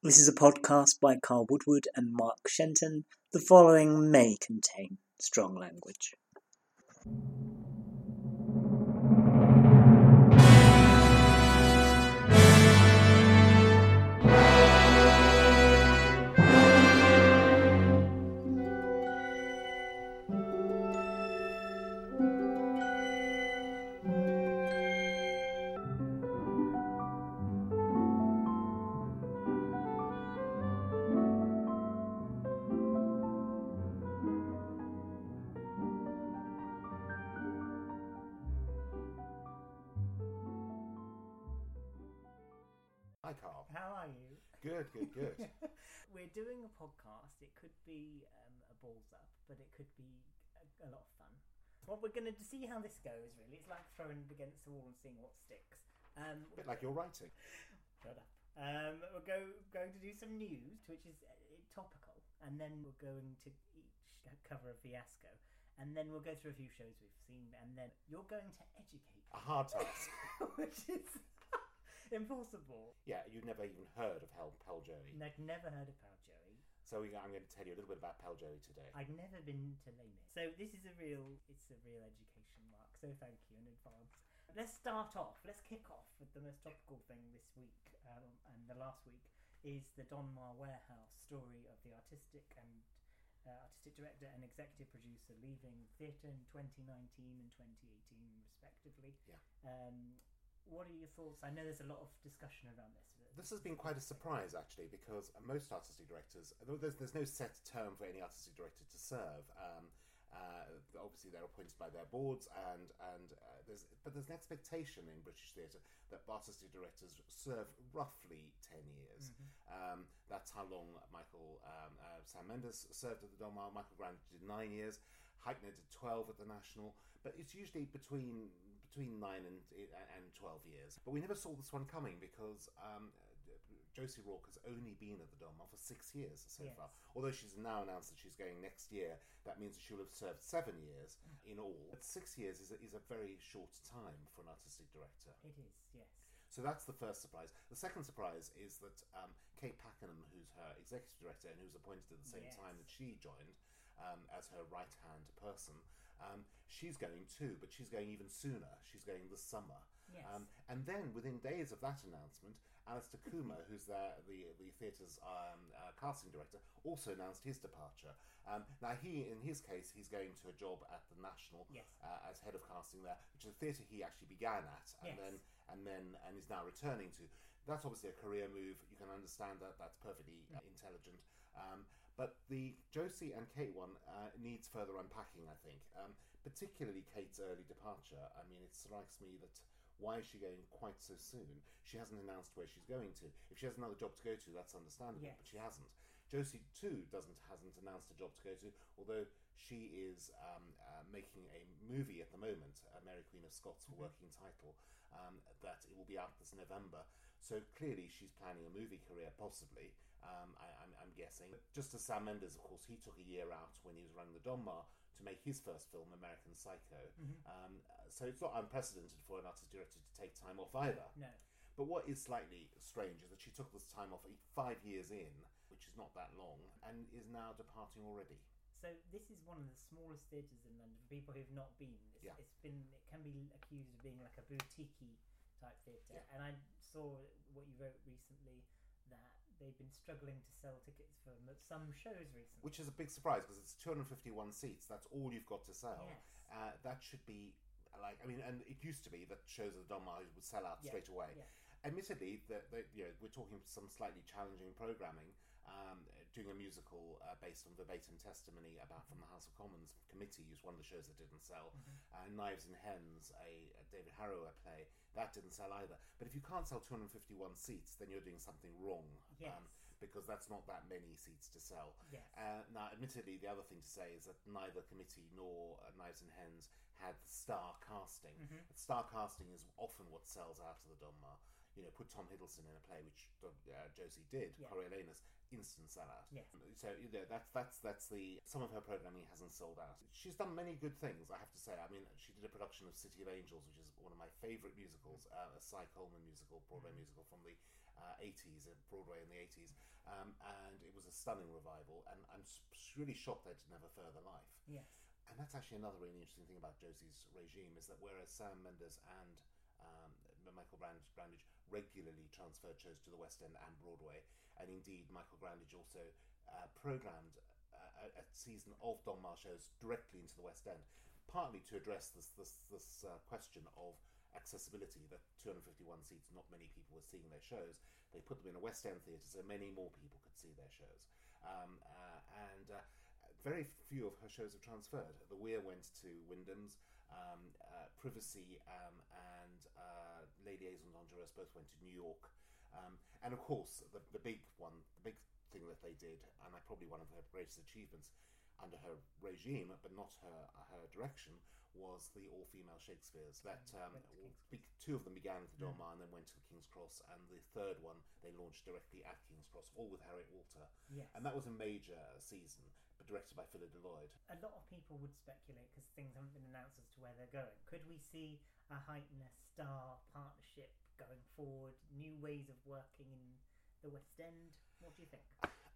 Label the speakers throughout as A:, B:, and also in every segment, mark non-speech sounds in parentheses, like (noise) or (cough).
A: This is a podcast by Carl Woodward and Mark Shenton. The following may contain strong language.
B: Good, good, good. (laughs)
A: We're doing a podcast. It could be um, a balls up, but it could be a, a lot of fun. Well, we're going to see how this goes, really. It's like throwing it against the wall and seeing what sticks. Um,
B: bit like your writing.
A: Shut up. Um, we're go, going to do some news, which is uh, topical, and then we're going to each cover a fiasco, and then we'll go through a few shows we've seen, and then you're going to educate,
B: A hard task. (laughs)
A: which is (laughs) impossible.
B: yeah, you've never even heard of Hel- Pell Joey.
A: I'd never heard of Pal Joey.
B: So we, I'm going to tell you a little bit about Pell Joey today.
A: I've never been to Les Mis. So this is a real, it's a real education mark. So thank you in advance. Let's start off. Let's kick off with the most topical thing this week um, and the last week is the Donmar Warehouse story of the artistic and uh, artistic director and executive producer leaving theatre in 2019 and 2018 respectively.
B: Yeah.
A: Um, what are your thoughts? I know there's a lot of discussion around this.
B: This has been quite a surprise, actually, because most artistic directors, there's, there's no set term for any artistic director to serve. Um, uh, obviously, they're appointed by their boards, and and uh, there's but there's an expectation in British theatre that artistic directors serve roughly ten years. Um, that's how long Michael um, uh, Sam Mendes served at the Donmar. Michael Grandage did nine years. Hytner did twelve at the National, but it's usually between between nine and and twelve years. But we never saw this one coming because um, Josie Rourke has only been at the Donmar for six years so
A: Yes.
B: far. Although she's now announced that she's going next year, that means that she'll have served seven years in all. But six years is a, is a very short time for an artistic director.
A: It is, yes.
B: So that's the first surprise. The second surprise is that um, Kate Pakenham, who's her executive director and who was appointed at the same
A: Yes.
B: time that she joined um, as her right hand person, um, she's going too, but she's going even sooner. She's going this summer.
A: Yes.
B: Um, and then within days of that announcement, Alistair (laughs) Coomer, who's there, the the theatre's um, uh, casting director, also announced his departure. Um, now he, in his case, he's going to a job at the National
A: Yes.
B: uh, as head of casting there, which is a theatre he actually began at, and
A: Yes.
B: then and then and is now returning to. That's obviously a career move. You can understand that. That's perfectly uh, intelligent. Um, but the Josie and Kate one uh, needs further unpacking, I think. Um, particularly Kate's early departure. I mean, it strikes me that why is she going quite so soon? She hasn't announced where she's going to. If she has another job to go to, that's understandable,
A: Yes.
B: but she hasn't. Josie too doesn't hasn't announced a job to go to, although she is um, uh, making a movie at the moment, uh, Mary Queen of Scots, for working title, um, that it will be out this November. So clearly she's planning a movie career, possibly. Um, I, I'm, I'm guessing. Just as Sam Mendes, of course, he took a year out when he was running the Donmar to make his first film, American Psycho. Um, uh, so it's not unprecedented for an artist director to take time off either.
A: No.
B: But what is slightly strange is that she took this time off five years in, which is not that long, and is now departing already.
A: So this is one of the smallest theatres in London. For people who've not been, it's,
B: Yeah.
A: it's been it can be accused of being like a boutique type theatre.
B: Yeah.
A: And I saw what you wrote recently they've been struggling to sell tickets for some shows recently.
B: Which is a big surprise because it's 251 seats. That's all you've got to sell.
A: Yes.
B: Uh, that should be like I mean, and it used to be that shows at the Donmar would sell out
A: Yeah,
B: straight away.
A: yeah.
B: Admittedly, that, you know we're talking some slightly challenging programming. Um, doing a musical uh, based on verbatim testimony about from the House of Commons committee is one of the shows that didn't sell. Uh, Knives and Hens, a, a David Harrower play, that didn't sell either. But if you can't sell 251 seats, then you're doing something wrong.
A: Yes.
B: because that's not that many seats to sell.
A: Yes.
B: Uh, now, admittedly, the other thing to say is that neither committee nor uh, Knives and Hens had star casting.
A: Mm-hmm.
B: Star casting is often what sells out of the Donmar. You know, put Tom Hiddleston in a play, which uh, Josie did,
A: Yeah.
B: Coriolanus, instant sellout.
A: Yes.
B: So you know, that's that's that's the some of her programming hasn't sold out. She's done many good things, I have to say. I mean, she did a production of City of Angels, which is one of my favourite musicals, uh, a Cy Coleman musical, Broadway musical from the uh, 80s, at Broadway in the 80s, um, and it was a stunning revival. And I'm really shocked that it didn't have a further life.
A: Yes.
B: And that's actually another really interesting thing about Josie's regime is that whereas Sam Mendes and um, Michael Brand- Grandage regularly transferred shows to the West End and Broadway, and indeed Michael Grandage also uh, programmed uh, a, a season of Donmar shows directly into the West End, partly to address this this, this uh, question of accessibility that 251 seats not many people were seeing their shows they put them in a west end theatre so many more people could see their shows um, uh, and uh, very few of her shows have transferred. The Weir went to Wyndham's, um, uh, Privacy um, and uh, Les Liaisons Dangereuses both went to New York. Um, and of course, the, the big one, the big thing that they did, and I probably one of her greatest achievements under her regime, but not her her direction, was the all-female Shakespeare's. That um,
A: King's
B: be- two of them began at the Donmar and then went to the King's Cross, and the third one they launched directly at King's Cross, all with Harriet Walter.
A: Yes.
B: And that was a major season, but directed by Phyllida Lloyd.
A: a lot of people would speculate because things haven't been announced as to where they're going. Could we see a Hytner a star partnership going forward? New ways of working in the West End? What do you think?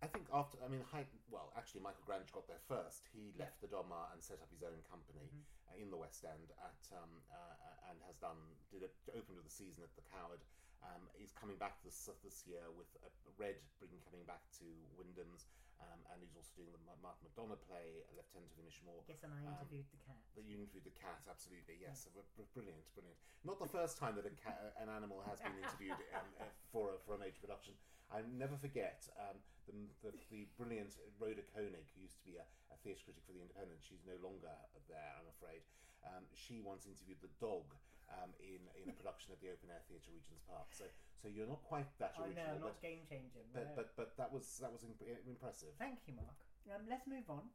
B: I think after, I mean, Hyde, well, actually, Michael Grandage got there first. He
A: Yeah.
B: left the Donmar and set up his own company
A: Mhm.
B: uh, in the West End at um, uh, and has done did it opened with the season at the Coward. Um, he's coming back this this year with a Red, bringing coming back to Wyndham's, um, and he's also doing the Ma- Martin McDonagh play, Lieutenant of Inishmore.
A: Yes, and I
B: Um,
A: interviewed the cat.
B: The you interviewed the cat, absolutely, yes, br- br- brilliant, brilliant. Not the first time that a cat, an animal has been (laughs) interviewed um, uh, for a, for a major production. I never forget um, the, the the brilliant Rhoda Koenig, who used to be a, a theatre critic for the Independent. She's no longer there, I'm afraid. Um, she once interviewed the dog um, in in a production at the Open Air Theatre Regent's Park. So so you're not quite that
A: Oh
B: original,
A: no,
B: but,
A: not game changing.
B: but,
A: no.
B: but but that was that was imp- impressive.
A: Thank you, Mark. Um, let's move on.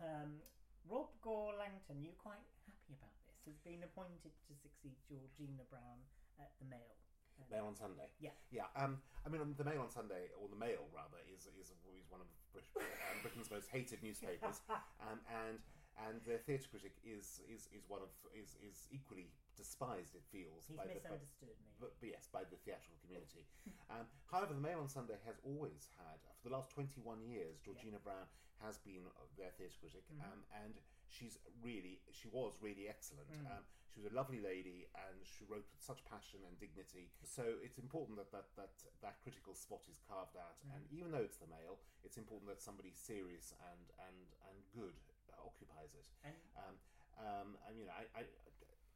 A: Um, Rob Gore-Langton, you quite happy about this? Has been appointed to succeed Georgina Brown at the Mail. Um,
B: Mail on Sunday.
A: Yeah.
B: yeah. Um, I mean, the Mail on Sunday, or the Mail rather, is is, is one of Brit- um, Britain's most hated newspapers, (laughs) um, and and their theatre critic is is is one of is is equally despised. It feels
A: He's
B: by the, by,
A: misunderstood me.
B: but, yes, by the theatrical community. (laughs) Um, however, the Mail on Sunday has always had, for the last 21 years, Georgina Brown has been their theatre critic,
A: Mhm.
B: um, and she's really, she was really excellent.
A: Mm.
B: Um, she was a lovely lady, and she wrote with such passion and dignity. So it's important that that that, that critical spot is carved out,
A: Mm.
B: and even though it's the Mail, it's important that somebody serious and and and good uh, occupies it.
A: And
B: Um, um, and you know, I, I,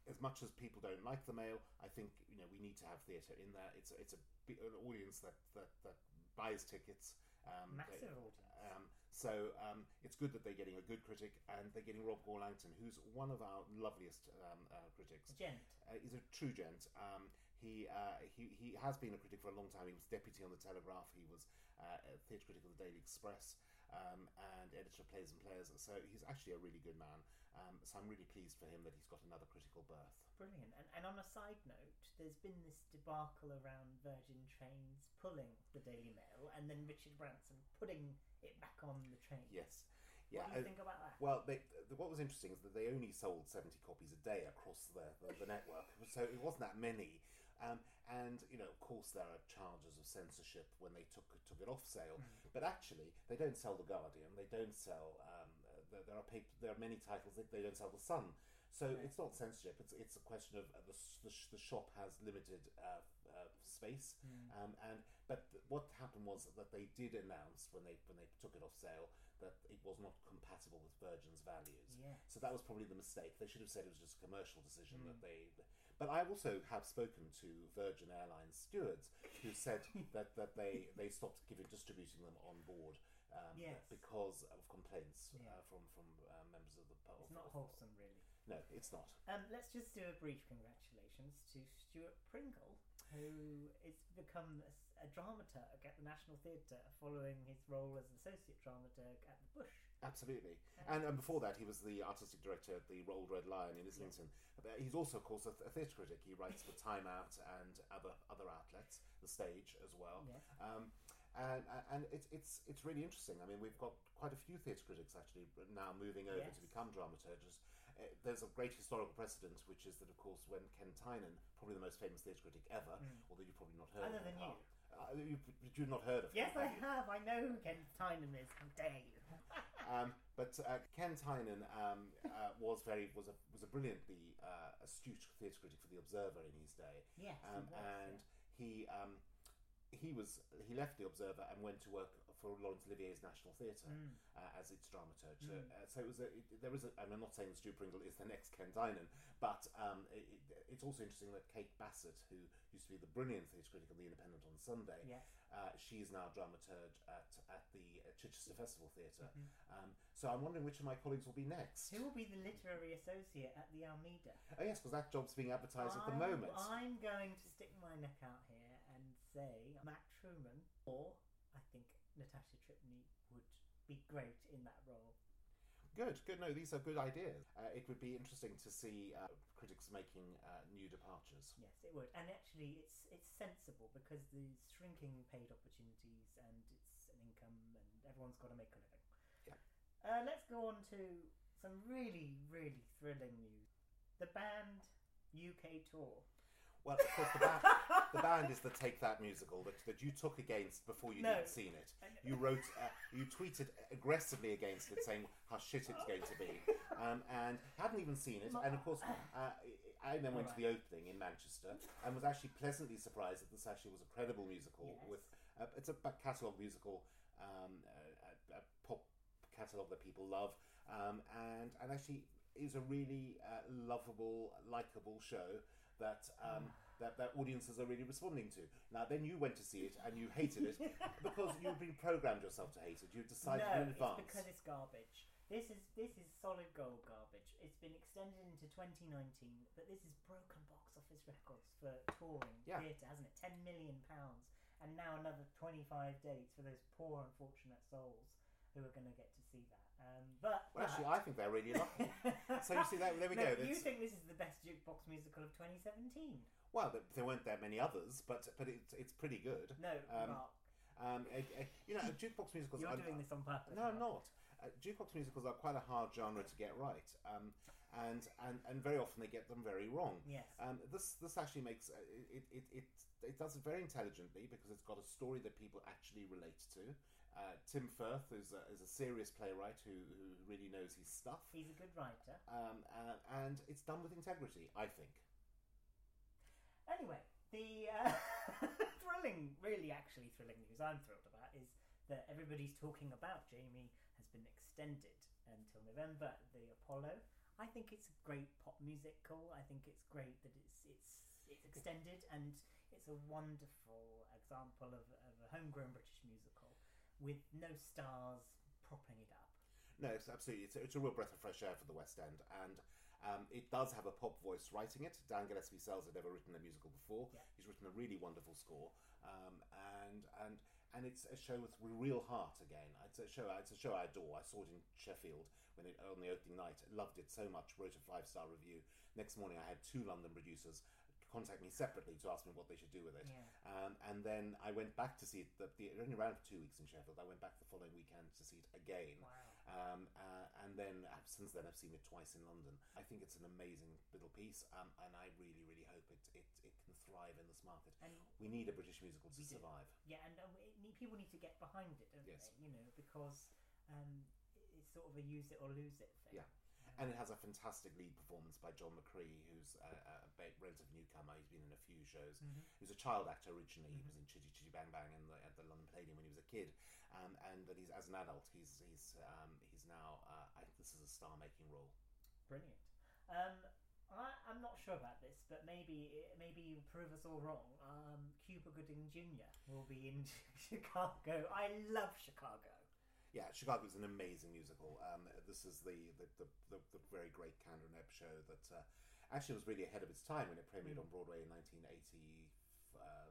B: as much as people don't like the mail, I think you know we need to have theatre in there. It's it's a an audience that that, that buys tickets. Um, they-
A: massive audience.
B: um, so um, it's good that they're getting a good critic, and they're getting Rob Gore-Langton, who's one of our loveliest um, uh, critics.
A: gent.
B: Uh, he's a true gent. Um, he, uh, he he has been a critic for a long time. He was deputy on the Telegraph. He was uh, a theatre critic of the Daily Express um, and editor of Plays and Players. So he's actually a really good man. Um, so I'm really pleased for him that he's got another critical berth.
A: Brilliant. And, and on a side note, there's been this debacle around Virgin Trains pulling the Daily Mail and then Richard Branson putting it back on the train.
B: Yes. Yeah.
A: What do you
B: uh,
A: think about that?
B: Well, they, th- what was interesting is that they only sold 70 copies a day across the, the, the network, so it wasn't that many. Um, and you know, of course, there are charges of censorship when they took took it off sale.
A: Mm.
B: But actually, they don't sell the Guardian. They don't sell. Um, there, there are paper, there are many titles that they don't sell the Sun. So
A: Right.
B: it's not censorship. It's it's a question of uh, the, the, the shop has limited uh, uh, space.
A: Mm.
B: Um, and but th- what happened was that they did announce when they when they took it off sale that it was not compatible with Virgin's values.
A: Yes.
B: So that was probably the mistake. They should have said it was just a commercial decision
A: Mm.
B: that they. But I also have spoken to Virgin Airlines stewards who said (laughs) that, that they, they stopped giving distributing them on board um,
A: Yes.
B: because of complaints
A: Yeah.
B: uh, from from uh, members of the public.
A: It's not wholesome, really.
B: No, it's not.
A: Um, let's just do a brief congratulations to Stewart Pringle, who has become a dramaturg at the National Theatre following his role as associate dramaturg at the Bush.
B: Absolutely. And, and before that, he was the artistic director at the Old Red Lion in Islington. But he's also, of course, a, th- a theatre critic. He writes for Time Out and other other outlets, the stage as well.
A: Yes.
B: Um, and and it's it's it's really interesting. I mean, we've got quite a few theatre critics actually now moving over
A: Yes.
B: to become dramaturges. Uh, there's a great historical precedent, which is that, of course, when Ken Tynan, probably the most famous theatre critic ever,
A: Mm.
B: although you've probably not heard
A: Other
B: of him,
A: than you.
B: Uh, you, you've not heard of him,
A: Yes, I
B: have
A: have. I know who Ken Tynan is. How dare you? (laughs)
B: Um, but uh, Ken Tynan um, uh, was very was a was a brilliantly uh, astute theatre critic for the Observer in his day,
A: Yes, he
B: um,
A: was,
B: and he um, he was he left the Observer and went to work for Laurence Olivier's National Theatre
A: Mm.
B: uh, as its dramaturge. So, uh, so it was a, it, there was a, and I'm not saying that Stu Pringle is the next Ken Tynan, but um, it, it, it's also interesting that Kate Bassett, who used to be the brilliant theatre critic of the Independent on Sunday,
A: Yes.
B: uh, she is now dramaturge at at the uh, Chichester Festival Theatre.
A: Mhm.
B: Um, so I'm wondering which of my colleagues will be next.
A: Who will be the literary associate at the Almeida?
B: Oh yes, because that job's being advertised at the moment.
A: I'm going to stick my neck out here and say Matt Trueman, or Natasha Tripney would be great in that role.
B: Good, good. No, these are good ideas. Uh, it would be interesting to see uh, critics making uh, new departures.
A: Yes, it would. And actually, it's it's sensible because there's shrinking paid opportunities and it's an income and everyone's got to make a living.
B: Yeah.
A: Uh, let's go on to some really, really thrilling news. The band UK tour.
B: Well, of course, the band, the band is the Take That musical that, that you took against before you
A: No.
B: had seen it. You wrote, uh, you tweeted aggressively against it, saying how shit it's going to be, um, and hadn't even seen it. And of course, uh, I then went to the opening in Manchester and was actually pleasantly surprised that this actually was a credible musical
A: Yes.
B: with. Uh, it's a catalogue musical, um, a, a, a pop catalogue that people love, um, and and actually is a really uh, lovable, likable show that um, that that audiences are really responding to. Now, then you went to see it and you hated it (laughs) because you've been programmed yourself to hate it. You've decided
A: no,
B: in advance.
A: it's because it's garbage. This is this is solid gold garbage. It's been extended into 2019, but this is broken box office records for touring
B: Yeah.
A: theatre, hasn't it? 10 million pounds, and now another 25 dates for those poor unfortunate souls who are going to get to see that. Um, but
B: well, actually, I think they're really lucky. (laughs) so you see, there, there we
A: No,
B: go.
A: You
B: It's-
A: think this is the best jukebox musical of 2017?
B: well, there, weren't that many others, but but it's it's pretty good.
A: No,
B: Um,
A: Mark,
B: Um, you know, jukebox musicals.
A: you're
B: are,
A: doing this on purpose.
B: No, I'm not. Uh, jukebox musicals are quite a hard genre to get right, um, and, and and very often they get them very wrong.
A: Yes.
B: Um, this this actually makes uh, it, it, it it does it very intelligently because it's got a story that people actually relate to. Uh, Tim Firth is a, is a serious playwright who, who really knows his stuff,
A: He's a good writer.
B: um, and, and it's done with integrity, I think.
A: Anyway, the uh, (laughs) thrilling, really actually thrilling news I'm thrilled about is that everybody's talking about Jamie has been extended until November at the Apollo. I think it's a great pop musical. I think it's great that it's it's it's extended and it's a wonderful example of, of a homegrown British musical with no stars propping it up.
B: No, it's absolutely. It's a, it's a real breath of fresh air for the West End, and um, it does have a pop voice writing it. Dan Gillespie Sells had never written a musical before.
A: Yeah.
B: He's written a really wonderful score, um, and and and it's a show with real heart again. It's a show. It's a show I adore. I saw it in Sheffield when it on the opening night. Loved it so much. Wrote a five star review. Next morning, I had two London producers contact me separately to ask me what they should do with it.
A: Yeah.
B: Um, and then I went back to see it. The, the, it only ran for two weeks in Sheffield. I went back the following weekend to see it again.
A: Wow.
B: Um, uh, and then uh, since then, I've seen it twice in London. I think it's an amazing little piece, um, and I really, really hope it, it, it can thrive in this market.
A: And
B: We need a British musical to
A: do.
B: survive.
A: Yeah, and uh, need, people need to get behind it, don't
B: Yes.
A: they? You know, because um, it's sort of a use it or lose it thing.
B: Yeah. And it has a fantastic lead performance by John McCrea, who's a, a relative newcomer. He's been in a few shows.
A: Mhm.
B: He was a child actor originally.
A: Mhm.
B: He was in Chitty Chitty Bang Bang and the, at the London Palladium when he was a kid. Um, and but he's as an adult, he's he's um, he's now. Uh, I, think this is a star-making role.
A: Brilliant. Um, I, I'm not sure about this, but maybe maybe you prove us all wrong. Um, Cuba Gooding Jr. will be in (laughs) Chicago. I love Chicago.
B: Yeah, Chicago is an amazing musical. Um, this is the the, the, the, the very great Kander and Ebb show that uh, actually was really ahead of its time when it premiered
A: Mm.
B: on Broadway in 1980, uh,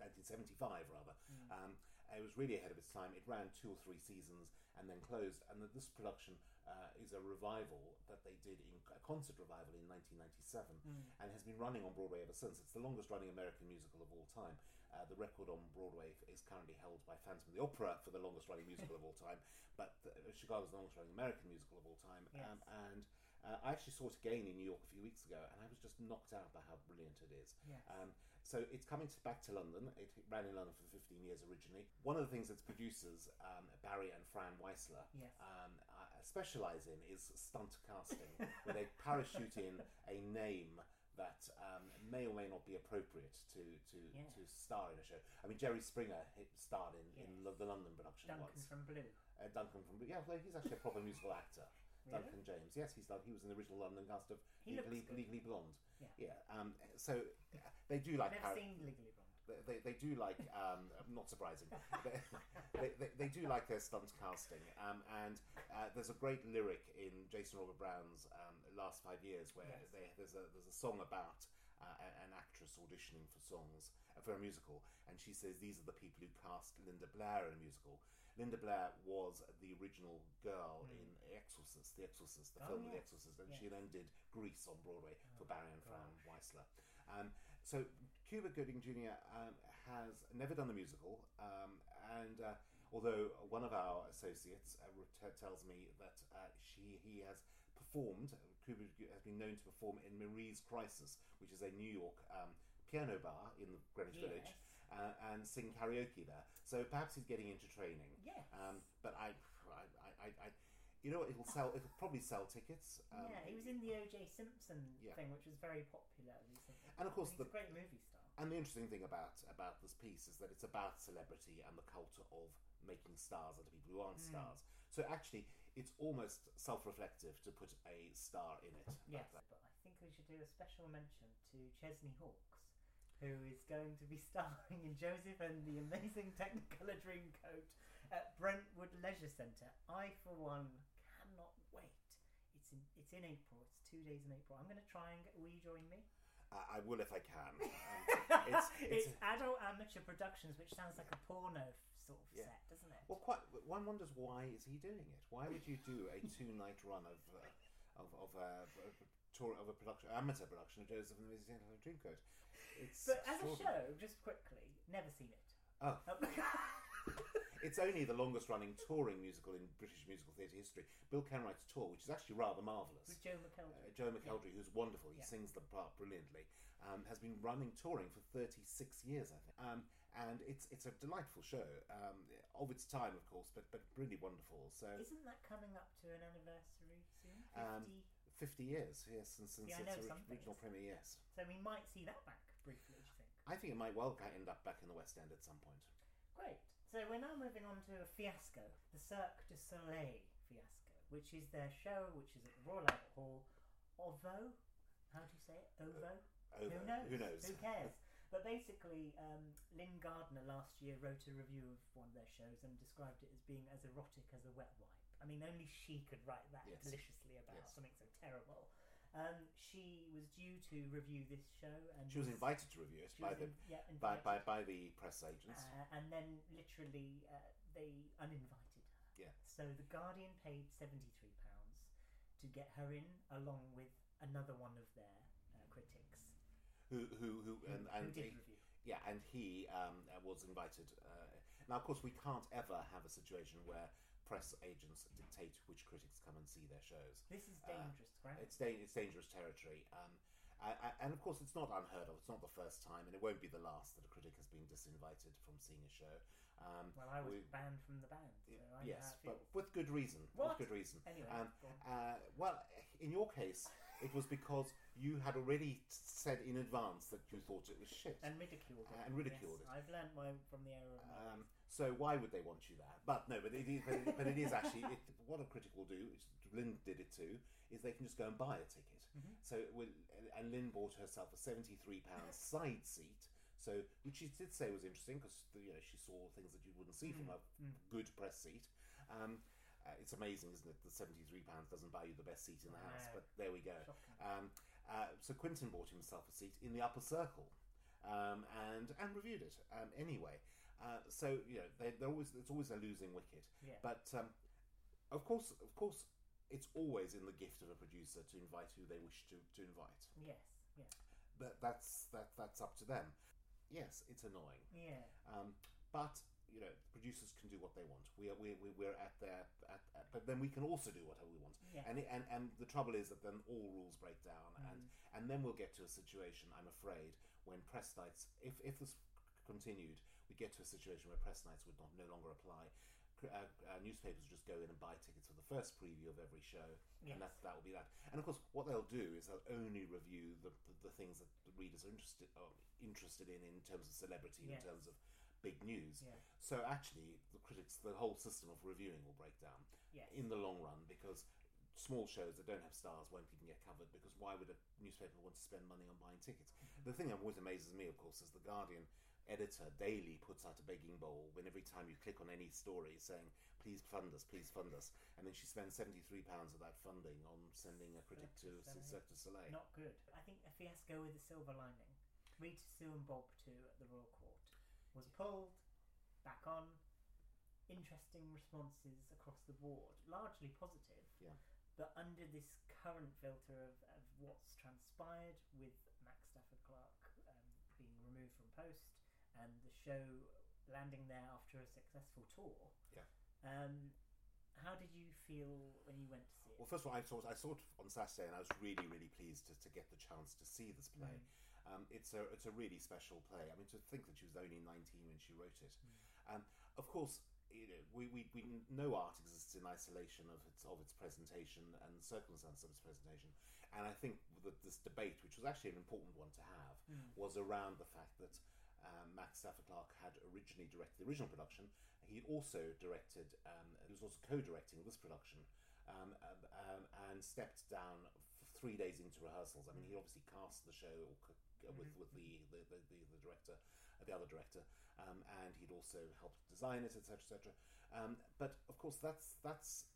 B: 1975 rather.
A: Mm.
B: Um, it was really ahead of its time. It ran two or three seasons and then closed. And this production uh, is a revival that they did in a concert revival in 1997
A: Mm.
B: and has been running on Broadway ever since. It's the longest running American musical of all time. Uh, the record on Broadway is currently held by Phantom of the Opera for the longest running musical of all time, but uh, Chicago's the longest running American musical of all time.
A: Yes.
B: Um, and uh, I actually saw it again in New York a few weeks ago, and I was just knocked out by how brilliant it is.
A: Yes.
B: Um, so it's coming to, back to London. It ran in London for 15 years originally. One of the things its producers, um, Barry and Fran Weissler,
A: Yes.
B: um, uh, specialise in is stunt casting, (laughs) where they parachute in a name that um, may or may not be appropriate to to,
A: Yeah.
B: to star in a show. I mean, Jerry Springer hit, starred in, in
A: Yes.
B: Lo- the London production
A: Duncan
B: once.
A: from Blue.
B: Uh, Duncan from Blue. yeah, well, he's actually a proper musical actor.
A: Really?
B: Duncan James. Yes, he's. He was in the original London cast of Legally. Legally Blonde.
A: Yeah.
B: yeah Um, so uh, they do like
A: Never
B: par-
A: seen Legally Blonde.
B: They, they, do like um, not surprising they, they, they, do like their stunt casting um, and uh, there's a great lyric in Jason Robert Brown's um, last five years where
A: Yes.
B: they, there's a there's a song about uh, an actress auditioning for songs uh, for a musical and she says these are the people who cast Linda Blair in a musical Linda Blair was the original girl in Exorcist, The Exorcist, the.
A: Oh,
B: film The. Exorcist, and
A: Yes.
B: she then did Grease on Broadway for Barry and Fran Weissler Um, so Cuba Gooding Jr. Um, has never done the musical, um, and uh, although one of our associates uh, tells me that uh, she he has performed, Cuba has been known to perform in Marie's Crisis, which is a New York um, piano bar in the Greenwich Village,
A: Yes.
B: uh, and sing karaoke there. So perhaps he's getting into training.
A: Yes.
B: Um, but I, I, I, I, you know, what, it'll sell. It'll probably sell tickets. Um,
A: yeah, he was in the O.J. Simpson
B: Yeah.
A: thing, which was very popular recently.
B: And of course
A: he's
B: the-
A: great movie.
B: And the interesting thing about about this piece is that it's about celebrity and the culture of making stars out of people who aren't
A: Mm.
B: stars. So actually, it's almost self-reflective to put a star in it.
A: Yes,
B: that.
A: but I think we should do a special mention to Chesney Hawkes, who is going to be (laughs) starring in Joseph and the Amazing Technicolor Dreamcoat at Brentwood Leisure Centre. I, for one, cannot wait. It's in it's in April. It's two days in April. I'm going to try and get. Will you join me?
B: I, I will if I can. (laughs) Um,
A: it's,
B: it's-
A: adult amateur productions, which sounds like a porno sort of
B: Yeah.
A: set, doesn't it?
B: well, quite. One wonders why is he doing it? Why would you do a two-night (laughs) run of uh, of of a, a tour of a production amateur production of Joseph and the Amazing Technicolor Dreamcoat? It's
A: But as a show, just quickly, never seen it.
B: Oh.
A: Oh. (laughs)
B: It's only the longest running touring musical in British musical theatre history. Bill Kenwright's tour, which is actually rather marvellous.
A: With Joe McKeldry.
B: Uh, Joe McElderry, who's wonderful, he
A: Yeah.
B: sings the part brilliantly, um, has been running touring for 36 years, I think. Um, and it's it's a delightful show, um, of its time, of course, but but really wonderful. So
A: Isn't that coming up to an anniversary soon? 50?
B: Um, 50 years, yes, since, since
A: Yeah,
B: its ori- original premiere, yes.
A: so we might see that back briefly, do you think?
B: I think it might well end up back in the West End at some point.
A: Great. So we're now moving on to a fiasco, the Cirque du Soleil fiasco, which is their show, which is at the Royal Albert Hall. OVO? How do you say it? OVO?
B: Over.
A: Who knows?
B: Who knows?
A: Who cares? But basically, um, Lyn Gardner last year wrote a review of one of their shows and described it as being as erotic as a wet wipe. I mean, only she could write that
B: Yes.
A: deliciously about
B: Yes.
A: something so terrible. Um, she was due to review this show, and
B: She was invited to review it by the
A: in- yeah,
B: by, by, by the press agents.
A: Uh, and then literally uh, they uninvited her.
B: Yeah.
A: So the Guardian paid seventy three pounds to get her in, along with another one of their uh, critics
B: who who who
A: who,
B: and,
A: who
B: and
A: did
B: he-
A: review.
B: yeah, and he um, was invited. Uh, now, of course, we can't ever have a situation where press agents dictate which critics come and see their shows.
A: This is
B: Uh,
A: dangerous, right?
B: It's da- it's dangerous territory. Um, I, I, and of course, it's not unheard of. It's not the first time, and it won't be the last that a critic has been disinvited from seeing a show. Um,
A: well, I was
B: we-
A: banned from the band, so I
B: yes, but with good reason.
A: What?
B: With good reason.
A: Anyway,
B: Um, uh, well, in your case, it was because you had already said in advance that you thought it was shit.
A: and ridiculed it.
B: and ridiculed
A: yes,
B: it.
A: I've learned my, from the error of my
B: Um, so why would they want you there? But no, but it is, but it, but it is actually it, what a critic will do, which Lyn did it too, is they can just go and buy a ticket.
A: Mhm.
B: So it will, and Lyn bought herself a seventy-three pound (laughs) side seat. So which she did say was interesting because you know she saw things that you wouldn't see from a
A: mm.
B: good press seat. Um, uh, it's amazing, isn't it? The seventy-three pounds doesn't buy you the best seat in the house, but there we go. Um, uh, so Quinton bought himself a seat in the upper circle, um, and and reviewed it um, anyway. Uh, so you know they, they're always it's always a losing wicket.
A: Yeah.
B: But um, of course, of course, it's always in the gift of a producer to invite who they wish to, to invite.
A: yes, yes,
B: That that's that that's up to them. Yes, it's annoying,
A: yeah.
B: um, but you know producers can do what they want. We are we we we're at their at, at, but then we can also do whatever we want.
A: Yeah.
B: And, it, and and the trouble is that then all rules break down, and
A: Mm.
B: and then we'll get to a situation, I'm afraid, when press nights, if, if this continued, we get to a situation where press nights would not no longer apply. Uh, uh, newspapers just go in and buy tickets for the first preview of every show,
A: Yes.
B: and that that will be that. And of course, what they'll do is they'll only review the, the, the things that the readers are interested are interested in in terms of celebrity,
A: Yes.
B: in terms of big news.
A: Yeah.
B: So actually, the critics, the whole system of reviewing will break down
A: Yes.
B: in the long run because small shows that don't have stars won't even get covered because why would a newspaper want to spend money on buying tickets?
A: Mm-hmm.
B: The thing that always amazes me, of course, is the Guardian editor daily puts out a begging bowl when every time you click on any story saying please fund us please fund us and then she spends 73 pounds of that funding on sending a critic to
A: Cirque du Soleil.
B: Cirque du Soleil
A: Not good. I think a fiasco with a silver lining. Rita Sue and Bob too at the Royal Court was pulled, back on, interesting responses across the board, largely positive.
B: Yeah.
A: But under this current filter of, of what's transpired with Max Stafford Clark um, being removed from post and the show landing there after a successful tour.
B: Yeah.
A: Um, how did you feel when you went to see it?
B: Well, first of all, I saw it, I saw it on Saturday, and I was really, really pleased to, to get the chance to see this play. Um, it's a it's a really special play. I mean, to think that she was only nineteen when she wrote it. Um, of course, you know, we, we, we know art exists in isolation of its of its presentation and circumstance of its presentation. And I think that this debate, which was actually an important one to have, was around the fact that um, Max Stafford Clark had originally directed the original production. He also directed, um, he was also co-directing this production, um, um, um, and stepped down three days into rehearsals. I mean, he obviously cast the show or c- with with the the, the, the, director, uh, the other director, um, and he'd also helped design it, etc., etc. Um, but of course, that's that's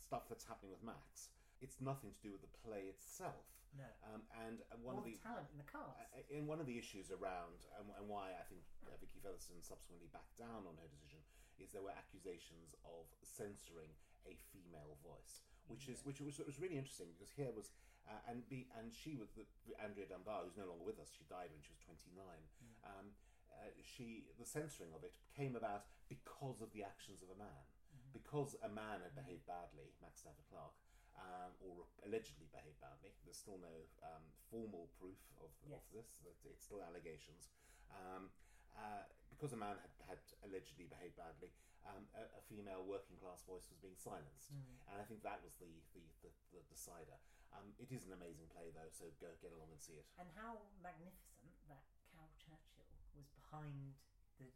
B: stuff that's happening with Max. It's nothing to do with the play itself.
A: No.
B: Um, and uh, one
A: More
B: of the
A: talent in the cast.
B: uh, in one of the issues around and, and why I think uh, Vicky Featherstone subsequently backed down on her decision is there were accusations of censoring a female voice, which is which was, was really interesting because here was uh, and be and she was the Andrea Dunbar who's no longer with us. She died when she was twenty nine. Um, uh, she the censoring of it came about because of the actions of a man, because a man had behaved badly, Max Stafford Clark. Um, or allegedly behaved badly. There's still no um, formal proof of,
A: Yes.
B: of this. It's still allegations. Um, uh, because a man had, had allegedly behaved badly, um, a, a female working class voice was being silenced, and I think that was the the, the, the decider. Um, it is an amazing play though, so go get along and see it.
A: And how magnificent that Caryl Churchill was behind the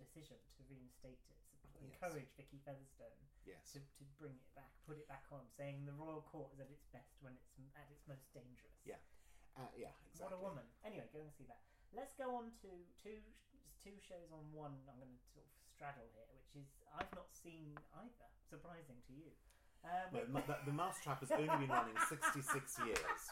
A: decision to reinstate it, to
B: Yes.
A: encourage Vicky Featherstone
B: Yes,
A: to, to bring it back, put it back on, saying the royal court is at its best when it's at its most dangerous.
B: Yeah. uh, yeah, exactly.
A: What a woman. Anyway, go and see that. Let's go on to two two shows on one. I'm going to sort of straddle here, which is I've not seen either. Surprising to you. Um,
B: No, ma- the, the Mousetrap has only been running 66 (laughs) years.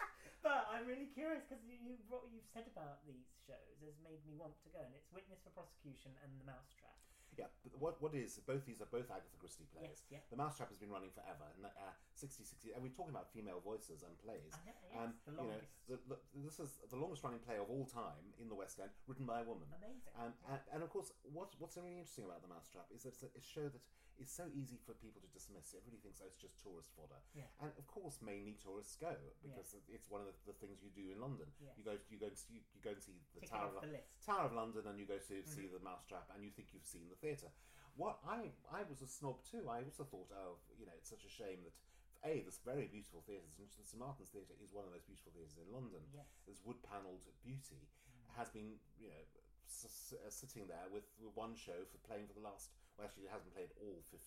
A: But I'm really curious because you, you, what you've said about these shows has made me want to go, and it's Witness for Prosecution and The Mousetrap.
B: Yeah, but what what is both these are both Agatha Christie plays.
A: Yes, yeah.
B: The Mousetrap has been running forever, and uh, 60, 60, and we're talking about female voices and plays.
A: I know, yes,
B: um,
A: the
B: you know,
A: longest.
B: the, the, this is the longest running play of all time in the West End, written by a woman.
A: Amazing.
B: Um, and, and of course, what what's really interesting about the Mousetrap is that it's a, it's a show that is so easy for people to dismiss. Everybody thinks oh, it's just tourist fodder,
A: Yeah.
B: and of course, mainly tourists go because it's one of the, the things you do in London. You go you go and see, you go and see the Tower of
A: the.
B: Tower of London, and you go to see the Mousetrap, and you think you've seen the theatre. What I I was a snob too. I also thought, oh, you know, it's such a shame that a this very beautiful theatre, St Martin's Theatre, is one of the most beautiful theatres in London.
A: Yes.
B: This wood panelled beauty has been, you know, s- s- sitting there with, with one show for playing for the last. Well, actually, it hasn't played all 50,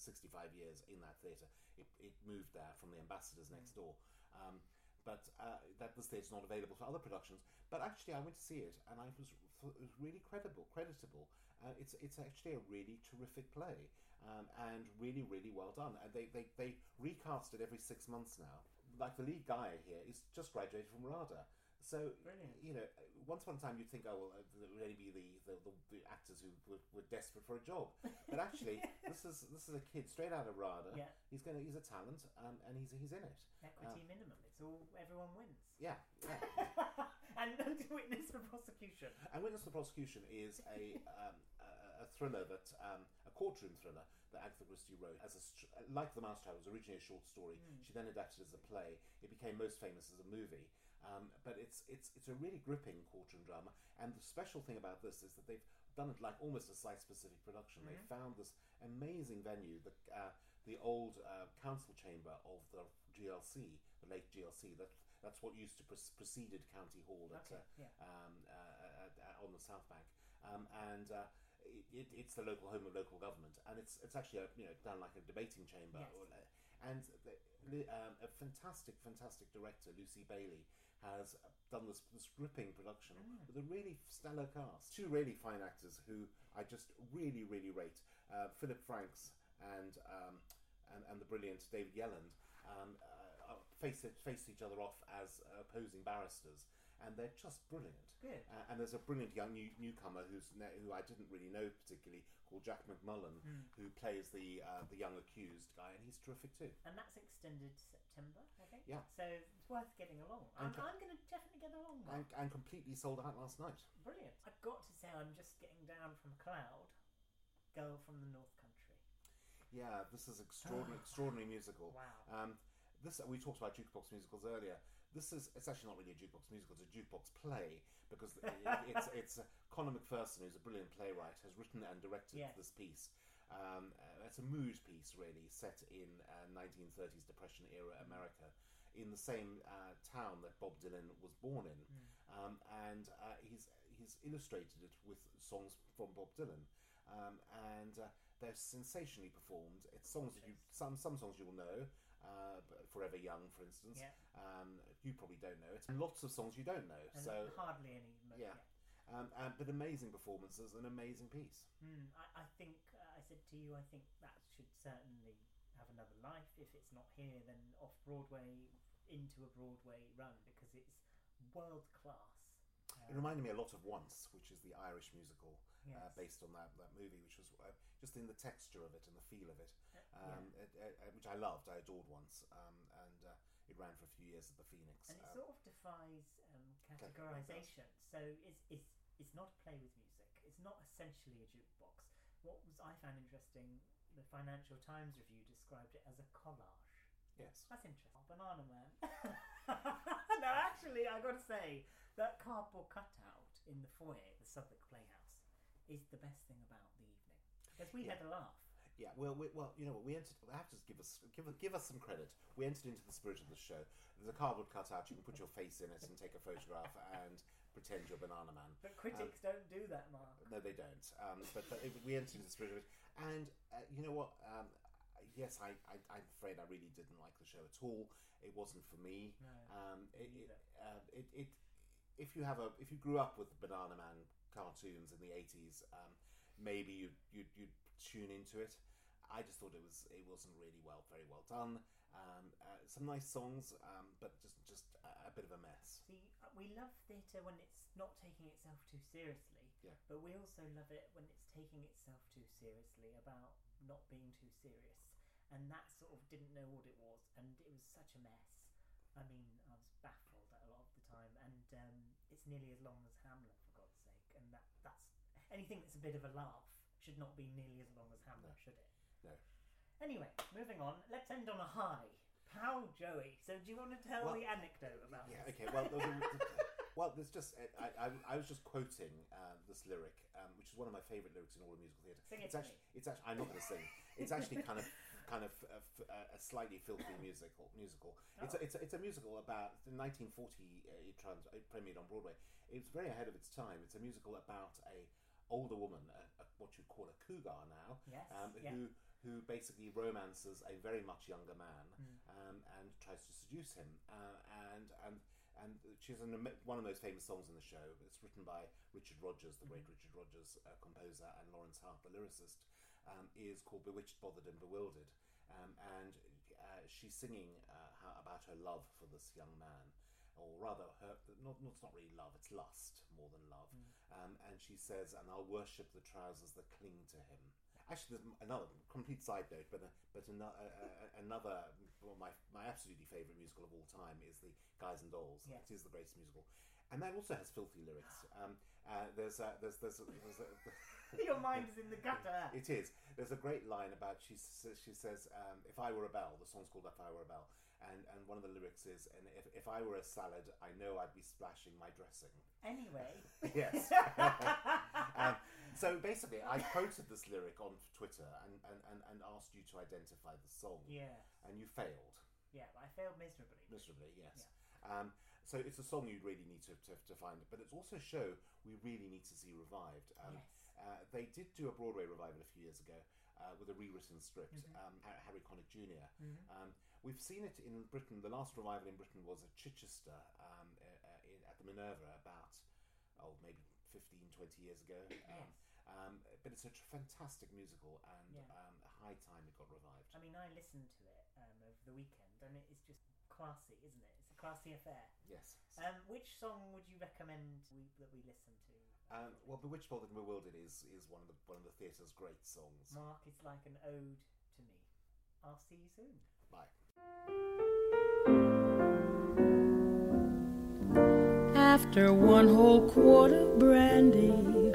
B: 65 years in that theatre. It, it moved there from the ambassadors next door. Um, but uh, that this theatre's not available for other productions. But actually, I went to see it, and I was it was really credible, creditable. Uh, it's it's actually a really terrific play, um, and really really well done. And they, they they recast it every six months now. Like the lead guy here is just graduated from RADA. So
A: Brilliant.
B: you know, once upon a time you'd think, oh well, uh, it would only be the, the, the, the actors who were, were desperate for a job, but actually, (laughs) this is this is a kid straight out of RADA.
A: Yeah.
B: He's gonna he's a talent, um, and he's he's in it.
A: Equity minimum. It's all everyone wins.
B: Yeah, yeah. (laughs)
A: and (laughs) Witness for Prosecution.
B: And Witness for Prosecution is a, um, a, a thriller that, um, a courtroom thriller that Agatha Christie wrote as a, like The Mousetrap, it was originally a short story. She then adapted it as a play. It became most famous as a movie. Um, but it's it's it's a really gripping courtroom drama, and the special thing about this is that they've done it like almost a site-specific production. They found this amazing venue, the uh, the old uh, council chamber of the GLC, the late GLC. That that's what used to pre- preceded County Hall at,
A: Okay,
B: uh,
A: yeah.
B: um, uh, uh, on the South Bank, um, and. Uh, it, it, it's the local home of local government, and it's it's actually a, you know done like a debating chamber,
A: Yes.
B: or, uh, and the, um, a fantastic, fantastic director, Lucy Bailey, has done this, this gripping production with a really stellar cast. Two really fine actors who I just really, really rate. Uh, Philip Franks and, um, and and the brilliant David Yelland um, uh, face face each other off as opposing barristers, and they're just brilliant.
A: Good.
B: Uh, and there's a brilliant young new, newcomer who's ne- who I didn't really know particularly called Jack McMullen, who plays the uh, the young accused guy, and he's terrific too.
A: And that's extended to September, I think.
B: Yeah.
A: So it's worth getting along. I'm, I'm going to definitely get along.
B: And, and completely sold out last night.
A: Brilliant. I've got to say, I'm just getting down from a cloud. Girl from the North Country.
B: Yeah, this is extraordinary, (sighs) extraordinary musical.
A: Wow.
B: Um, this we talked about jukebox musicals earlier. This is it's actually not really a jukebox musical; it's a jukebox play because it, it's (laughs) it's uh, Conor McPherson, who's a brilliant playwright, has written and directed
A: Yes.
B: this piece. Um, uh, it's a mood piece, really, set in uh, 1930s Depression era America, in the same uh, town that Bob Dylan was born in, um, and uh, he's he's illustrated it with songs from Bob Dylan, um, and uh, they're sensationally performed. It's songs that you some some songs you'll know. Uh, Forever Young, for instance,
A: Yeah.
B: um, you probably don't know it. And lots of songs you don't know.
A: And
B: so,
A: hardly any. But
B: yeah. um, and, but amazing performances, an amazing piece.
A: Hmm, I, I think uh, I said to you, I think that should certainly have another life. If it's not here, then off Broadway into a Broadway run because it's world class.
B: It reminded me a lot of Once, which is the Irish musical uh, based on that, that movie, which was uh, just in the texture of it and the feel of it,
A: Uh,
B: um, it, it- it- which I loved. I adored Once, um, and uh, it ran for a few years at the Phoenix.
A: and it
B: Um,
A: sort of defies um, categorization. So it's, it's it's not a play with music. It's not essentially a jukebox. What was I found interesting, the Financial Times review described it as a collage.
B: yes.
A: That's interesting. Banana Man. (laughs) no, actually, I got to say that cardboard cutout in the foyer, at the Southwark Playhouse, is the best thing about the evening because we
B: Yeah.
A: had a laugh.
B: Yeah, well, we, well, you know what? We entered. I have to give us give give us some credit. We entered into the spirit of the show. There's a cardboard cutout. You can put your face in it and take a photograph (laughs) and pretend you're Banana Man.
A: But critics don't do that, Mark.
B: No, they don't. Um, but, but it- we entered into the spirit of it. And uh, you know what? Um, yes, I, I, I'm afraid I really didn't like the show at all. It wasn't for me.
A: No,
B: Um, it, it, uh, it, it, if you have a, if you grew up with Banana Man cartoons in the 80s, um, maybe you you you tune into it. I just thought it was it wasn't really well, very well done. Um, uh, some nice songs, um, but just just a, a bit of a mess.
A: See, uh, we love theatre when it's not taking itself too seriously.
B: Yeah.
A: But we also love it when it's taking itself too seriously about not being too serious. And that sort of didn't know what it was, and it was such a mess. I mean, I was baffled a lot of the time, and um, it's nearly as long as Hamlet, for God's sake. And that that's anything that's a bit of a laugh should not be nearly as long as Hamlet,
B: No.
A: should it?
B: No.
A: Anyway, moving on. Let's end on a high. Pal Joey. So, do you want to tell
B: Well,
A: the anecdote about
B: Yeah.
A: this?
B: Okay. Well, the, (laughs) well, there's just I, I, I was just quoting uh, this lyric, um, which is one of my favourite lyrics in all of musical theatre.
A: Sing it
B: It's actually, it's actually, I'm not going to sing. It's actually kind of, (laughs) kind of a, a slightly filthy (coughs) musical. Musical. It's, a,
A: Oh.
B: it's, a, it's a musical about in 1940. Uh, it, trans, it premiered on Broadway. It was very ahead of its time. It's a musical about a older woman, a, a, what you'd call a cougar now,
A: Yes,
B: um,
A: yeah.
B: who who basically romances a very much younger man
A: Hmm.
B: um, and tries to seduce him. Uh, and and and she's an, one of the most famous songs in the show. It's written by Richard Rodgers, the
A: Mm-hmm.
B: great Richard Rodgers uh, composer, and Lorenz Hart, the lyricist. Um, is called Bewitched, Bothered, and Bewildered. Um, and uh, she's singing uh, about her love for this young man. Or rather, her not, not, it's not really love, it's lust more than love.
A: Mm.
B: Um, and she says, "And I'll worship the trousers that cling to him." Actually, there's another complete side note, but uh, but another, uh, another well, my my absolutely favourite musical of all time is the Guys and Dolls.
A: Yes.
B: It is the greatest musical, and that also has filthy lyrics. (gasps) Um, uh, there's uh, there's there's, there's a, (laughs) (laughs)
A: Your mind is in the gutter.
B: it is. There's a great line about she s- she says, um, "If I were a bell," the song's called "If I Were a Bell," and and one of the lyrics is, "And if, if I were a salad, I know I'd be splashing my dressing."
A: Anyway. (laughs)
B: yes. (laughs) um, so basically, I quoted this lyric on Twitter and, and, and, and asked you to identify the song,
A: yeah.
B: and you failed
A: Yeah, I failed miserably.
B: miserably. Yes. Um, so it's a song you really need to, to, to find, but it's also a show we really need to see revived. Um,
A: Yes.
B: Uh, they did do a Broadway revival a few years ago uh, with a rewritten script.
A: Mm-hmm.
B: Um, Harry Connick junior Um, we've seen it in Britain. The last revival in Britain was at Chichester um, uh, uh, in, at the Minerva about oh maybe 15, 20 years ago. Um, um, but it's such a fantastic musical, and
A: Yeah.
B: um, high time it got revived.
A: I mean, I listened to it um, over the weekend, and it is just classy, isn't it? It's a classy affair.
B: Yes.
A: Um, which song would you recommend we, that we listen to?
B: Um, well, "Bewitched, Bothered, and Bewildered" is is one of the one of the theatre's great songs.
A: Mark, it's like an ode to me. I'll see you soon.
B: Bye.
C: After one whole quart of brandy,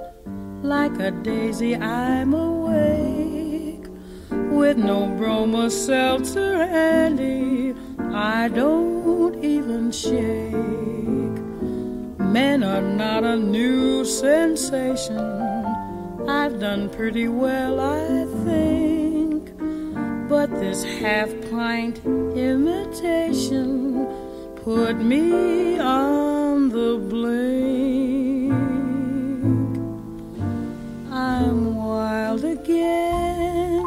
C: like a daisy, I'm awake. With no bromo seltzer handy, I don't even shake. Men are not a new sensation. I've done pretty well, I think. But this half pint imitation put me on the blink. I'm wild again,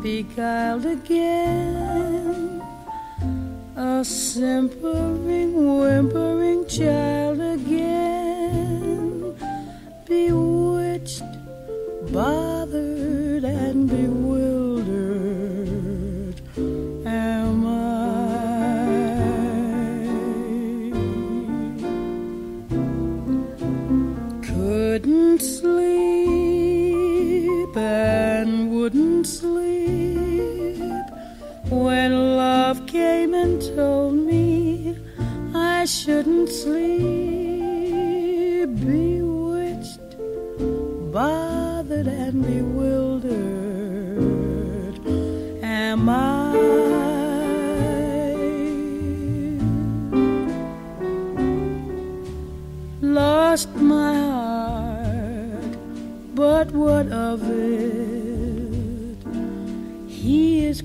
C: beguiled again, a simpering, whimpering child again, bewitched, bothered, sleep. Bewitched, bothered, and bewildered am I. Lost my heart, but what of it? He is